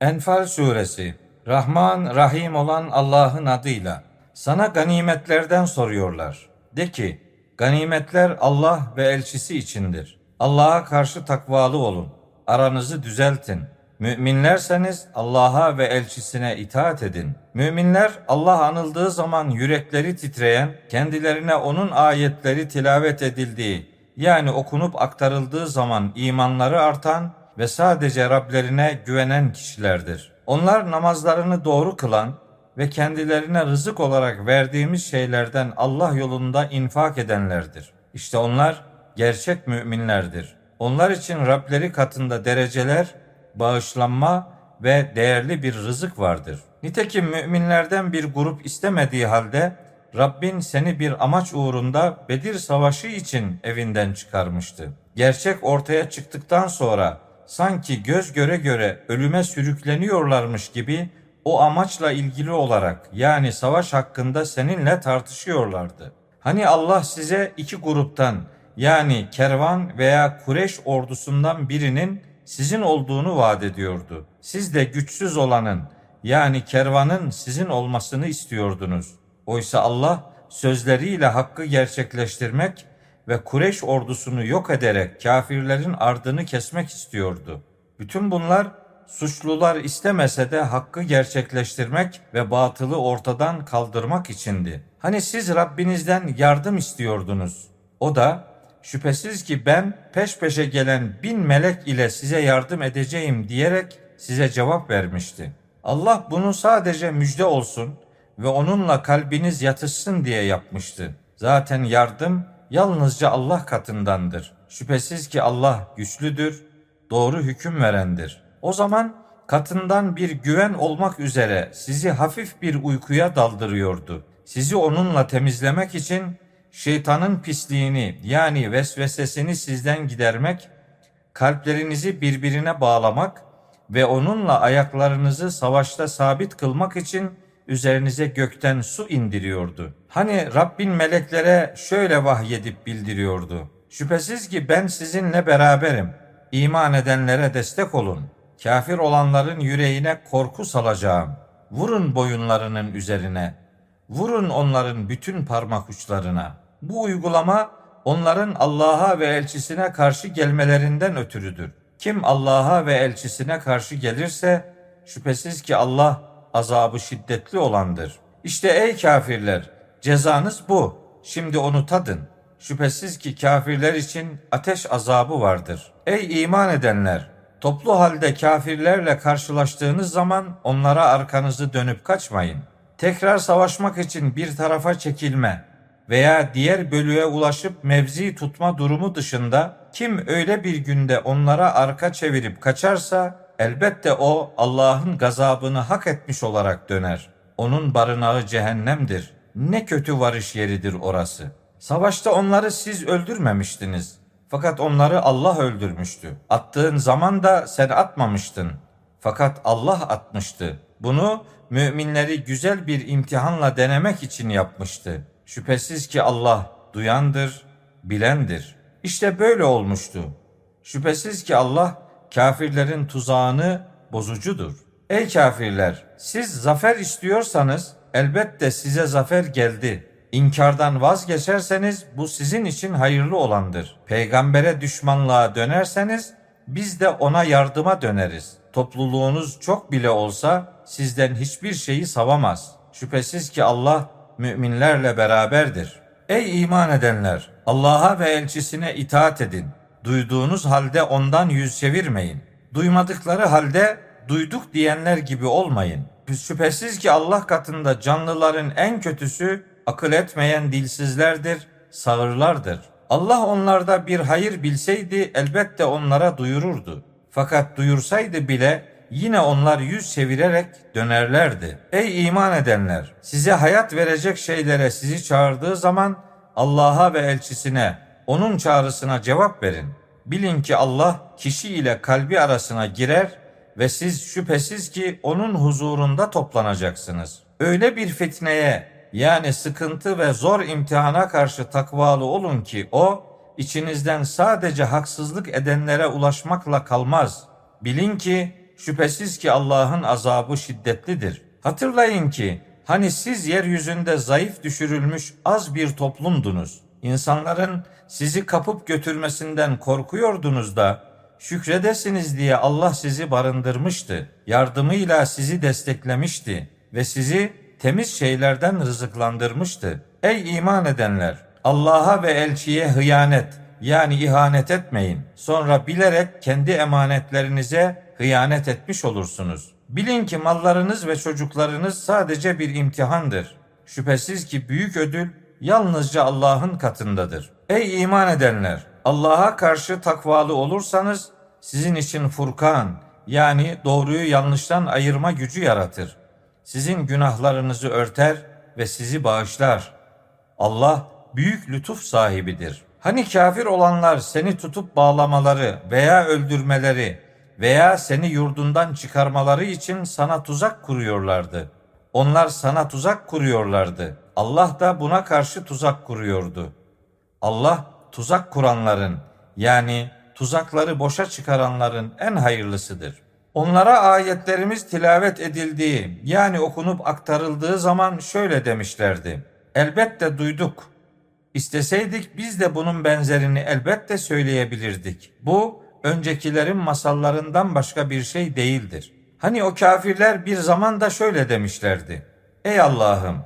Enfal suresi Rahman Rahim olan Allah'ın adıyla sana ganimetlerden soruyorlar. De ki ganimetler Allah ve elçisi içindir. Allah'a karşı takvalı olun. Aranızı düzeltin. Müminlerseniz Allah'a ve elçisine itaat edin. Müminler Allah anıldığı zaman yürekleri titreyen, kendilerine onun ayetleri tilavet edildiği, yani okunup aktarıldığı zaman imanları artan ve sadece Rablerine güvenen kişilerdir. Onlar namazlarını doğru kılan ve kendilerine rızık olarak verdiğimiz şeylerden Allah yolunda infak edenlerdir. İşte onlar gerçek müminlerdir. Onlar için Rableri katında dereceler, bağışlanma ve değerli bir rızık vardır. Nitekim müminlerden bir grup istemediği halde Rabbin seni bir amaç uğrunda Bedir Savaşı için evinden çıkarmıştı. Gerçek ortaya çıktıktan sonra sanki göz göre göre ölüme sürükleniyorlarmış gibi o amaçla ilgili olarak yani savaş hakkında seninle tartışıyorlardı. Hani Allah size iki gruptan yani kervan veya Kureş ordusundan birinin sizin olduğunu vaat ediyordu. Siz de güçsüz olanın yani kervanın sizin olmasını istiyordunuz. Oysa Allah sözleriyle hakkı gerçekleştirmek ve Kureş ordusunu yok ederek kafirlerin ardını kesmek istiyordu. Bütün bunlar suçlular istemese de hakkı gerçekleştirmek ve batılı ortadan kaldırmak içindi. Hani siz Rabbinizden yardım istiyordunuz. O da şüphesiz ki ben peş peşe gelen bin melek ile size yardım edeceğim diyerek size cevap vermişti. Allah bunu sadece müjde olsun ve onunla kalbiniz yatışsın diye yapmıştı. Zaten yardım yalnızca Allah katındandır. Şüphesiz ki Allah güçlüdür, doğru hüküm verendir. O zaman katından bir güven olmak üzere sizi hafif bir uykuya daldırıyordu. Sizi onunla temizlemek için şeytanın pisliğini yani vesvesesini sizden gidermek, kalplerinizi birbirine bağlamak ve onunla ayaklarınızı savaşta sabit kılmak için üzerinize gökten su indiriyordu. Hani Rabbin meleklere şöyle vahyedip bildiriyordu. Şüphesiz ki ben sizinle beraberim. İman edenlere destek olun. Kafir olanların yüreğine korku salacağım. Vurun boyunlarının üzerine. Vurun onların bütün parmak uçlarına. Bu uygulama onların Allah'a ve elçisine karşı gelmelerinden ötürüdür. Kim Allah'a ve elçisine karşı gelirse şüphesiz ki Allah azabı şiddetli olandır. İşte ey kafirler cezanız bu. Şimdi onu tadın. Şüphesiz ki kafirler için ateş azabı vardır. Ey iman edenler toplu halde kafirlerle karşılaştığınız zaman onlara arkanızı dönüp kaçmayın. Tekrar savaşmak için bir tarafa çekilme veya diğer bölüğe ulaşıp mevzi tutma durumu dışında kim öyle bir günde onlara arka çevirip kaçarsa elbette o Allah'ın gazabını hak etmiş olarak döner. Onun barınağı cehennemdir. Ne kötü varış yeridir orası. Savaşta onları siz öldürmemiştiniz. Fakat onları Allah öldürmüştü. Attığın zaman da sen atmamıştın. Fakat Allah atmıştı. Bunu müminleri güzel bir imtihanla denemek için yapmıştı. Şüphesiz ki Allah duyandır, bilendir. İşte böyle olmuştu. Şüphesiz ki Allah kafirlerin tuzağını bozucudur. Ey kafirler, siz zafer istiyorsanız elbette size zafer geldi. İnkardan vazgeçerseniz bu sizin için hayırlı olandır. Peygambere düşmanlığa dönerseniz biz de ona yardıma döneriz. Topluluğunuz çok bile olsa sizden hiçbir şeyi savamaz. Şüphesiz ki Allah müminlerle beraberdir. Ey iman edenler! Allah'a ve elçisine itaat edin. Duyduğunuz halde ondan yüz çevirmeyin. Duymadıkları halde duyduk diyenler gibi olmayın. Şüphesiz ki Allah katında canlıların en kötüsü akıl etmeyen dilsizlerdir, sağırlardır. Allah onlarda bir hayır bilseydi elbette onlara duyururdu. Fakat duyursaydı bile yine onlar yüz çevirerek dönerlerdi. Ey iman edenler! Size hayat verecek şeylere sizi çağırdığı zaman Allah'a ve elçisine, onun çağrısına cevap verin. Bilin ki Allah kişi ile kalbi arasına girer ve siz şüphesiz ki onun huzurunda toplanacaksınız. Öyle bir fitneye yani sıkıntı ve zor imtihana karşı takvalı olun ki o içinizden sadece haksızlık edenlere ulaşmakla kalmaz. Bilin ki şüphesiz ki Allah'ın azabı şiddetlidir. Hatırlayın ki hani siz yeryüzünde zayıf düşürülmüş az bir toplumdunuz. İnsanların sizi kapıp götürmesinden korkuyordunuz da şükredesiniz diye Allah sizi barındırmıştı. Yardımıyla sizi desteklemişti ve sizi temiz şeylerden rızıklandırmıştı. Ey iman edenler! Allah'a ve elçiye hıyanet yani ihanet etmeyin. Sonra bilerek kendi emanetlerinize hıyanet etmiş olursunuz. Bilin ki mallarınız ve çocuklarınız sadece bir imtihandır. Şüphesiz ki büyük ödül yalnızca Allah'ın katındadır. Ey iman edenler! Allah'a karşı takvalı olursanız sizin için Furkan yani doğruyu yanlıştan ayırma gücü yaratır. Sizin günahlarınızı örter ve sizi bağışlar. Allah büyük lütuf sahibidir. Hani kafir olanlar seni tutup bağlamaları veya öldürmeleri veya seni yurdundan çıkarmaları için sana tuzak kuruyorlardı. Onlar sana tuzak kuruyorlardı. Allah da buna karşı tuzak kuruyordu. Allah tuzak kuranların yani tuzakları boşa çıkaranların en hayırlısıdır. Onlara ayetlerimiz tilavet edildiği yani okunup aktarıldığı zaman şöyle demişlerdi. Elbette duyduk. İsteseydik biz de bunun benzerini elbette söyleyebilirdik. Bu öncekilerin masallarından başka bir şey değildir. Hani o kafirler bir zaman da şöyle demişlerdi. Ey Allah'ım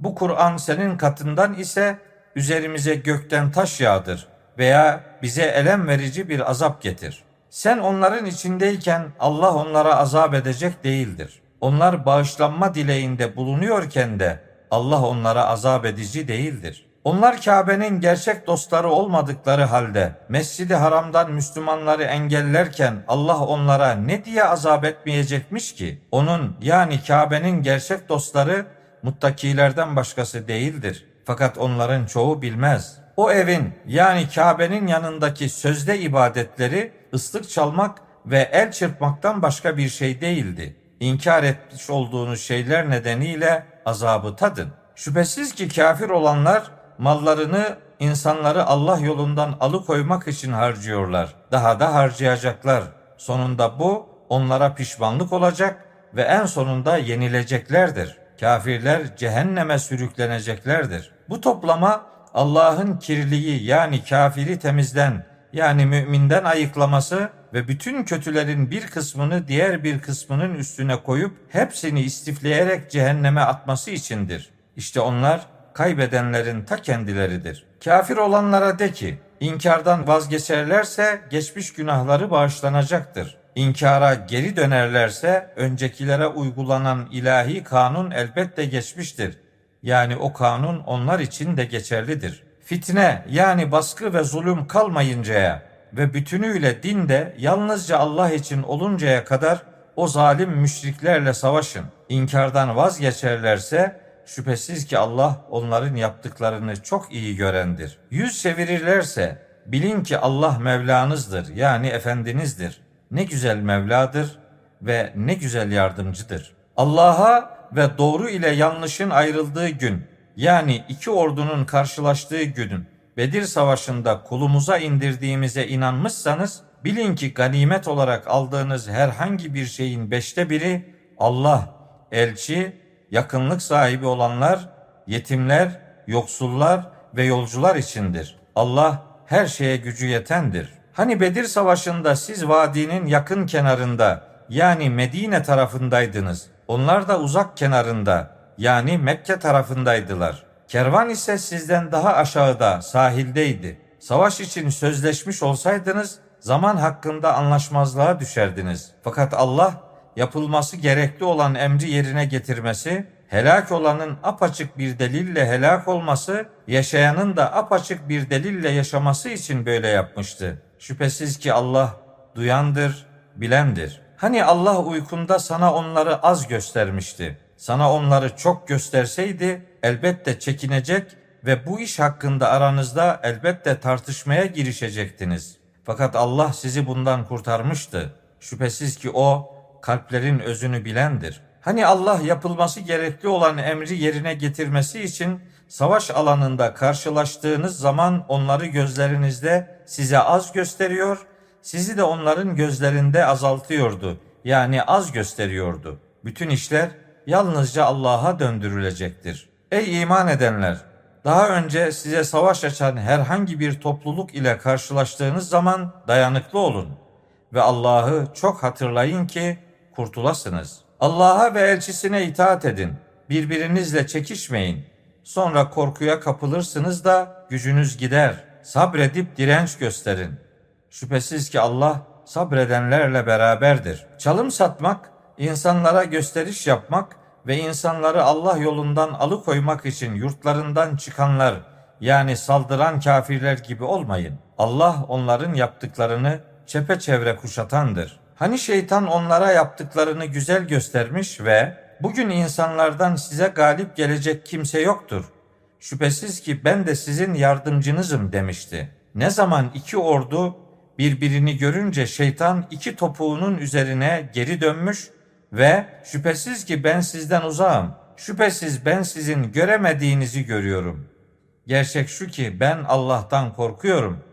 bu Kur'an senin katından ise üzerimize gökten taş yağdır veya bize elem verici bir azap getir. Sen onların içindeyken Allah onlara azap edecek değildir. Onlar bağışlanma dileğinde bulunuyorken de Allah onlara azap edici değildir. Onlar Kabe'nin gerçek dostları olmadıkları halde Mescid-i Haram'dan Müslümanları engellerken Allah onlara ne diye azap etmeyecekmiş ki? Onun yani Kabe'nin gerçek dostları muttakilerden başkası değildir. Fakat onların çoğu bilmez. O evin yani Kabe'nin yanındaki sözde ibadetleri ıslık çalmak ve el çırpmaktan başka bir şey değildi. İnkar etmiş olduğunuz şeyler nedeniyle azabı tadın. Şüphesiz ki kafir olanlar mallarını insanları Allah yolundan alıkoymak için harcıyorlar. Daha da harcayacaklar. Sonunda bu onlara pişmanlık olacak ve en sonunda yenileceklerdir. Kafirler cehenneme sürükleneceklerdir. Bu toplama Allah'ın kirliği yani kafiri temizden yani müminden ayıklaması ve bütün kötülerin bir kısmını diğer bir kısmının üstüne koyup hepsini istifleyerek cehenneme atması içindir. İşte onlar kaybedenlerin ta kendileridir. Kafir olanlara de ki, inkardan vazgeçerlerse geçmiş günahları bağışlanacaktır. İnkara geri dönerlerse öncekilere uygulanan ilahi kanun elbette geçmiştir. Yani o kanun onlar için de geçerlidir. Fitne yani baskı ve zulüm kalmayıncaya ve bütünüyle din de yalnızca Allah için oluncaya kadar o zalim müşriklerle savaşın. İnkardan vazgeçerlerse şüphesiz ki Allah onların yaptıklarını çok iyi görendir. Yüz çevirirlerse bilin ki Allah Mevlanızdır yani efendinizdir. Ne güzel Mevladır ve ne güzel yardımcıdır. Allah'a ve doğru ile yanlışın ayrıldığı gün yani iki ordunun karşılaştığı günün Bedir Savaşı'nda kulumuza indirdiğimize inanmışsanız bilin ki ganimet olarak aldığınız herhangi bir şeyin beşte biri Allah, elçi, yakınlık sahibi olanlar, yetimler, yoksullar ve yolcular içindir. Allah her şeye gücü yetendir. Hani Bedir Savaşı'nda siz vadinin yakın kenarında yani Medine tarafındaydınız. Onlar da uzak kenarında yani Mekke tarafındaydılar. Kervan ise sizden daha aşağıda sahildeydi. Savaş için sözleşmiş olsaydınız zaman hakkında anlaşmazlığa düşerdiniz. Fakat Allah yapılması gerekli olan emri yerine getirmesi, helak olanın apaçık bir delille helak olması, yaşayanın da apaçık bir delille yaşaması için böyle yapmıştı. Şüphesiz ki Allah duyandır, bilendir. Hani Allah uykunda sana onları az göstermişti. Sana onları çok gösterseydi elbette çekinecek ve bu iş hakkında aranızda elbette tartışmaya girişecektiniz. Fakat Allah sizi bundan kurtarmıştı. Şüphesiz ki o kalplerin özünü bilendir. Hani Allah yapılması gerekli olan emri yerine getirmesi için savaş alanında karşılaştığınız zaman onları gözlerinizde size az gösteriyor, sizi de onların gözlerinde azaltıyordu. yani az gösteriyordu. Bütün işler yalnızca Allah'a döndürülecektir. Ey iman edenler! Daha önce size savaş açan herhangi bir topluluk ile karşılaştığınız zaman dayanıklı olun ve Allah'ı çok hatırlayın ki kurtulasınız. Allah'a ve elçisine itaat edin. Birbirinizle çekişmeyin. Sonra korkuya kapılırsınız da gücünüz gider. Sabredip direnç gösterin. Şüphesiz ki Allah sabredenlerle beraberdir. Çalım satmak, insanlara gösteriş yapmak ve insanları Allah yolundan alıkoymak için yurtlarından çıkanlar yani saldıran kafirler gibi olmayın. Allah onların yaptıklarını çepeçevre kuşatandır. Hani şeytan onlara yaptıklarını güzel göstermiş ve bugün insanlardan size galip gelecek kimse yoktur. Şüphesiz ki ben de sizin yardımcınızım demişti. Ne zaman iki ordu birbirini görünce şeytan iki topuğunun üzerine geri dönmüş ve şüphesiz ki ben sizden uzağım. Şüphesiz ben sizin göremediğinizi görüyorum. Gerçek şu ki ben Allah'tan korkuyorum.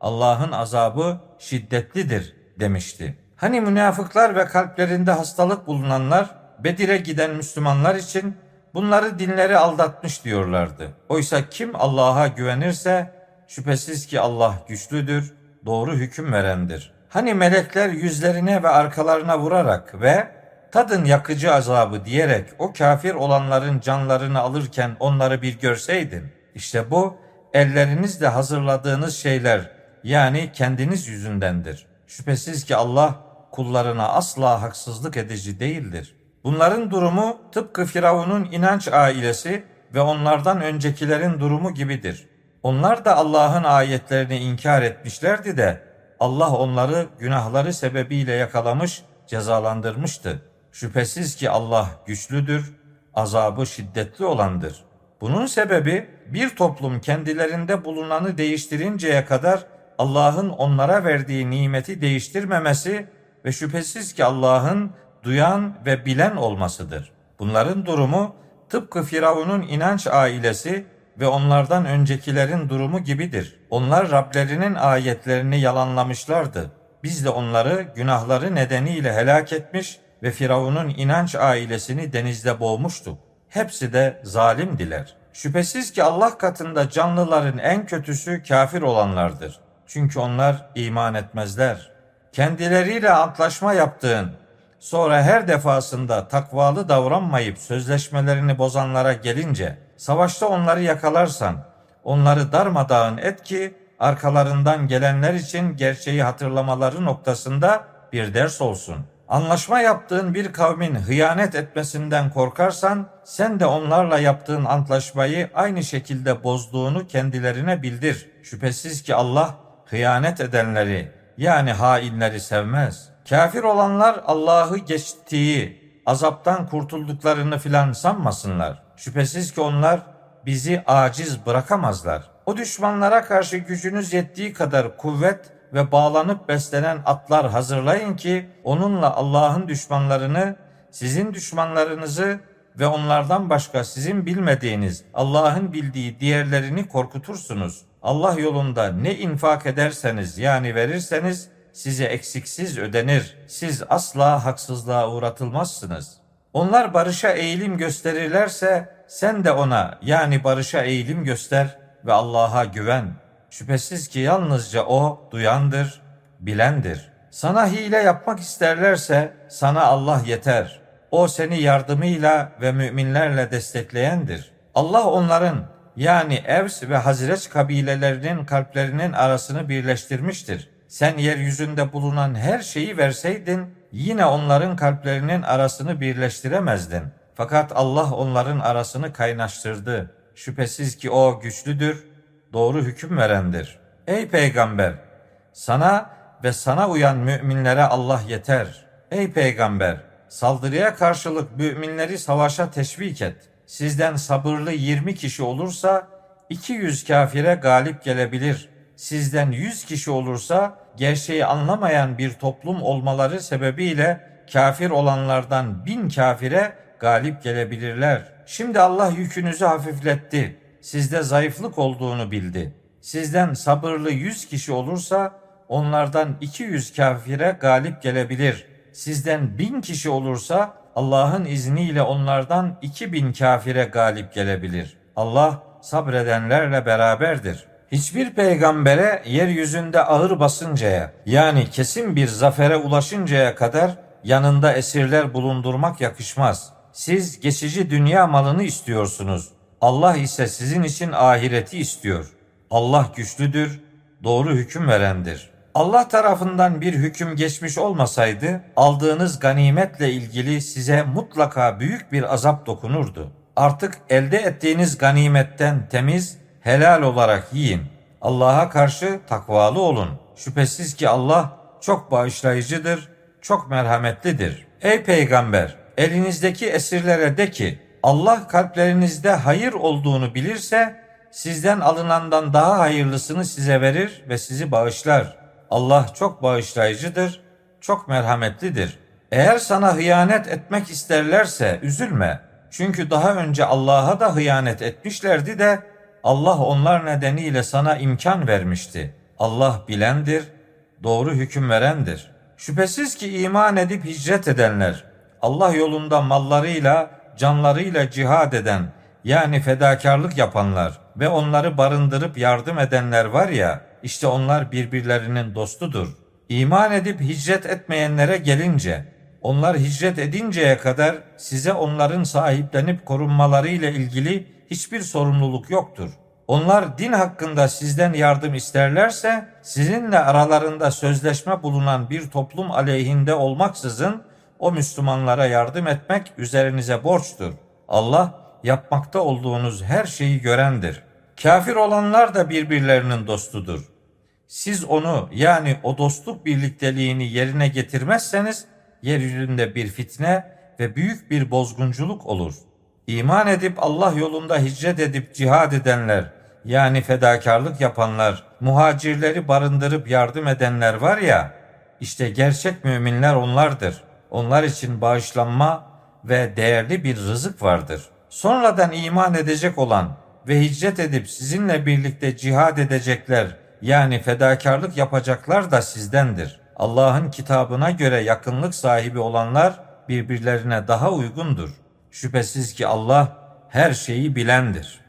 Allah'ın azabı şiddetlidir demişti. Hani münafıklar ve kalplerinde hastalık bulunanlar Bedir'e giden Müslümanlar için bunları dinleri aldatmış diyorlardı. Oysa kim Allah'a güvenirse şüphesiz ki Allah güçlüdür, doğru hüküm verendir. Hani melekler yüzlerine ve arkalarına vurarak ve tadın yakıcı azabı diyerek o kafir olanların canlarını alırken onları bir görseydin. İşte bu ellerinizle hazırladığınız şeyler yani kendiniz yüzündendir. Şüphesiz ki Allah kullarına asla haksızlık edici değildir. Bunların durumu tıpkı Firavun'un inanç ailesi ve onlardan öncekilerin durumu gibidir. Onlar da Allah'ın ayetlerini inkar etmişlerdi de Allah onları günahları sebebiyle yakalamış, cezalandırmıştı. Şüphesiz ki Allah güçlüdür, azabı şiddetli olandır. Bunun sebebi bir toplum kendilerinde bulunanı değiştirinceye kadar Allah'ın onlara verdiği nimeti değiştirmemesi ve şüphesiz ki Allah'ın duyan ve bilen olmasıdır. Bunların durumu tıpkı Firavun'un inanç ailesi ve onlardan öncekilerin durumu gibidir. Onlar Rablerinin ayetlerini yalanlamışlardı. Biz de onları günahları nedeniyle helak etmiş ve Firavun'un inanç ailesini denizde boğmuştuk. Hepsi de zalimdiler. Şüphesiz ki Allah katında canlıların en kötüsü kafir olanlardır. Çünkü onlar iman etmezler. Kendileriyle antlaşma yaptığın, sonra her defasında takvalı davranmayıp sözleşmelerini bozanlara gelince, savaşta onları yakalarsan, onları darmadağın et ki, arkalarından gelenler için gerçeği hatırlamaları noktasında bir ders olsun. Anlaşma yaptığın bir kavmin hıyanet etmesinden korkarsan, sen de onlarla yaptığın antlaşmayı aynı şekilde bozduğunu kendilerine bildir. Şüphesiz ki Allah hıyanet edenleri yani hainleri sevmez. Kafir olanlar Allah'ı geçtiği, azaptan kurtulduklarını filan sanmasınlar. Şüphesiz ki onlar bizi aciz bırakamazlar. O düşmanlara karşı gücünüz yettiği kadar kuvvet ve bağlanıp beslenen atlar hazırlayın ki onunla Allah'ın düşmanlarını, sizin düşmanlarınızı ve onlardan başka sizin bilmediğiniz Allah'ın bildiği diğerlerini korkutursunuz. Allah yolunda ne infak ederseniz yani verirseniz size eksiksiz ödenir. Siz asla haksızlığa uğratılmazsınız. Onlar barışa eğilim gösterirlerse sen de ona yani barışa eğilim göster ve Allah'a güven. Şüphesiz ki yalnızca o duyandır, bilendir. Sana hile yapmak isterlerse sana Allah yeter. O seni yardımıyla ve müminlerle destekleyendir. Allah onların yani Evs ve Hazreç kabilelerinin kalplerinin arasını birleştirmiştir. Sen yeryüzünde bulunan her şeyi verseydin yine onların kalplerinin arasını birleştiremezdin. Fakat Allah onların arasını kaynaştırdı. Şüphesiz ki o güçlüdür, doğru hüküm verendir. Ey peygamber, sana ve sana uyan müminlere Allah yeter. Ey peygamber, saldırıya karşılık müminleri savaşa teşvik et. Sizden sabırlı 20 kişi olursa 200 kafire galip gelebilir. Sizden 100 kişi olursa gerçeği anlamayan bir toplum olmaları sebebiyle kafir olanlardan bin kafire galip gelebilirler. Şimdi Allah yükünüzü hafifletti sizde zayıflık olduğunu bildi. Sizden sabırlı yüz kişi olursa onlardan iki yüz kafire galip gelebilir. sizden bin kişi olursa Allah'ın izniyle onlardan iki bin kafire galip gelebilir. Allah sabredenlerle beraberdir. Hiçbir peygambere yeryüzünde ağır basıncaya yani kesin bir zafere ulaşıncaya kadar yanında esirler bulundurmak yakışmaz. Siz geçici dünya malını istiyorsunuz. Allah ise sizin için ahireti istiyor. Allah güçlüdür, doğru hüküm verendir. Allah tarafından bir hüküm geçmiş olmasaydı aldığınız ganimetle ilgili size mutlaka büyük bir azap dokunurdu. Artık elde ettiğiniz ganimetten temiz, helal olarak yiyin. Allah'a karşı takvalı olun. Şüphesiz ki Allah çok bağışlayıcıdır, çok merhametlidir. Ey peygamber, elinizdeki esirlere de ki Allah kalplerinizde hayır olduğunu bilirse sizden alınandan daha hayırlısını size verir ve sizi bağışlar. Allah çok bağışlayıcıdır, çok merhametlidir. Eğer sana hıyanet etmek isterlerse üzülme. Çünkü daha önce Allah'a da hıyanet etmişlerdi de Allah onlar nedeniyle sana imkan vermişti. Allah bilendir, doğru hüküm verendir. Şüphesiz ki iman edip hicret edenler, Allah yolunda mallarıyla, canlarıyla cihad eden, yani fedakarlık yapanlar ve onları barındırıp yardım edenler var ya, işte onlar birbirlerinin dostudur. İman edip hicret etmeyenlere gelince, onlar hicret edinceye kadar size onların sahiplenip korunmalarıyla ilgili hiçbir sorumluluk yoktur. Onlar din hakkında sizden yardım isterlerse sizinle aralarında sözleşme bulunan bir toplum aleyhinde olmaksızın o Müslümanlara yardım etmek üzerinize borçtur. Allah yapmakta olduğunuz her şeyi görendir. Kafir olanlar da birbirlerinin dostudur. Siz onu yani o dostluk birlikteliğini yerine getirmezseniz yeryüzünde bir fitne ve büyük bir bozgunculuk olur. İman edip Allah yolunda hicret edip cihad edenler yani fedakarlık yapanlar, muhacirleri barındırıp yardım edenler var ya, işte gerçek müminler onlardır. Onlar için bağışlanma ve değerli bir rızık vardır. Sonradan iman edecek olan ve hicret edip sizinle birlikte cihad edecekler yani fedakarlık yapacaklar da sizdendir. Allah'ın kitabına göre yakınlık sahibi olanlar birbirlerine daha uygundur. Şüphesiz ki Allah her şeyi bilendir.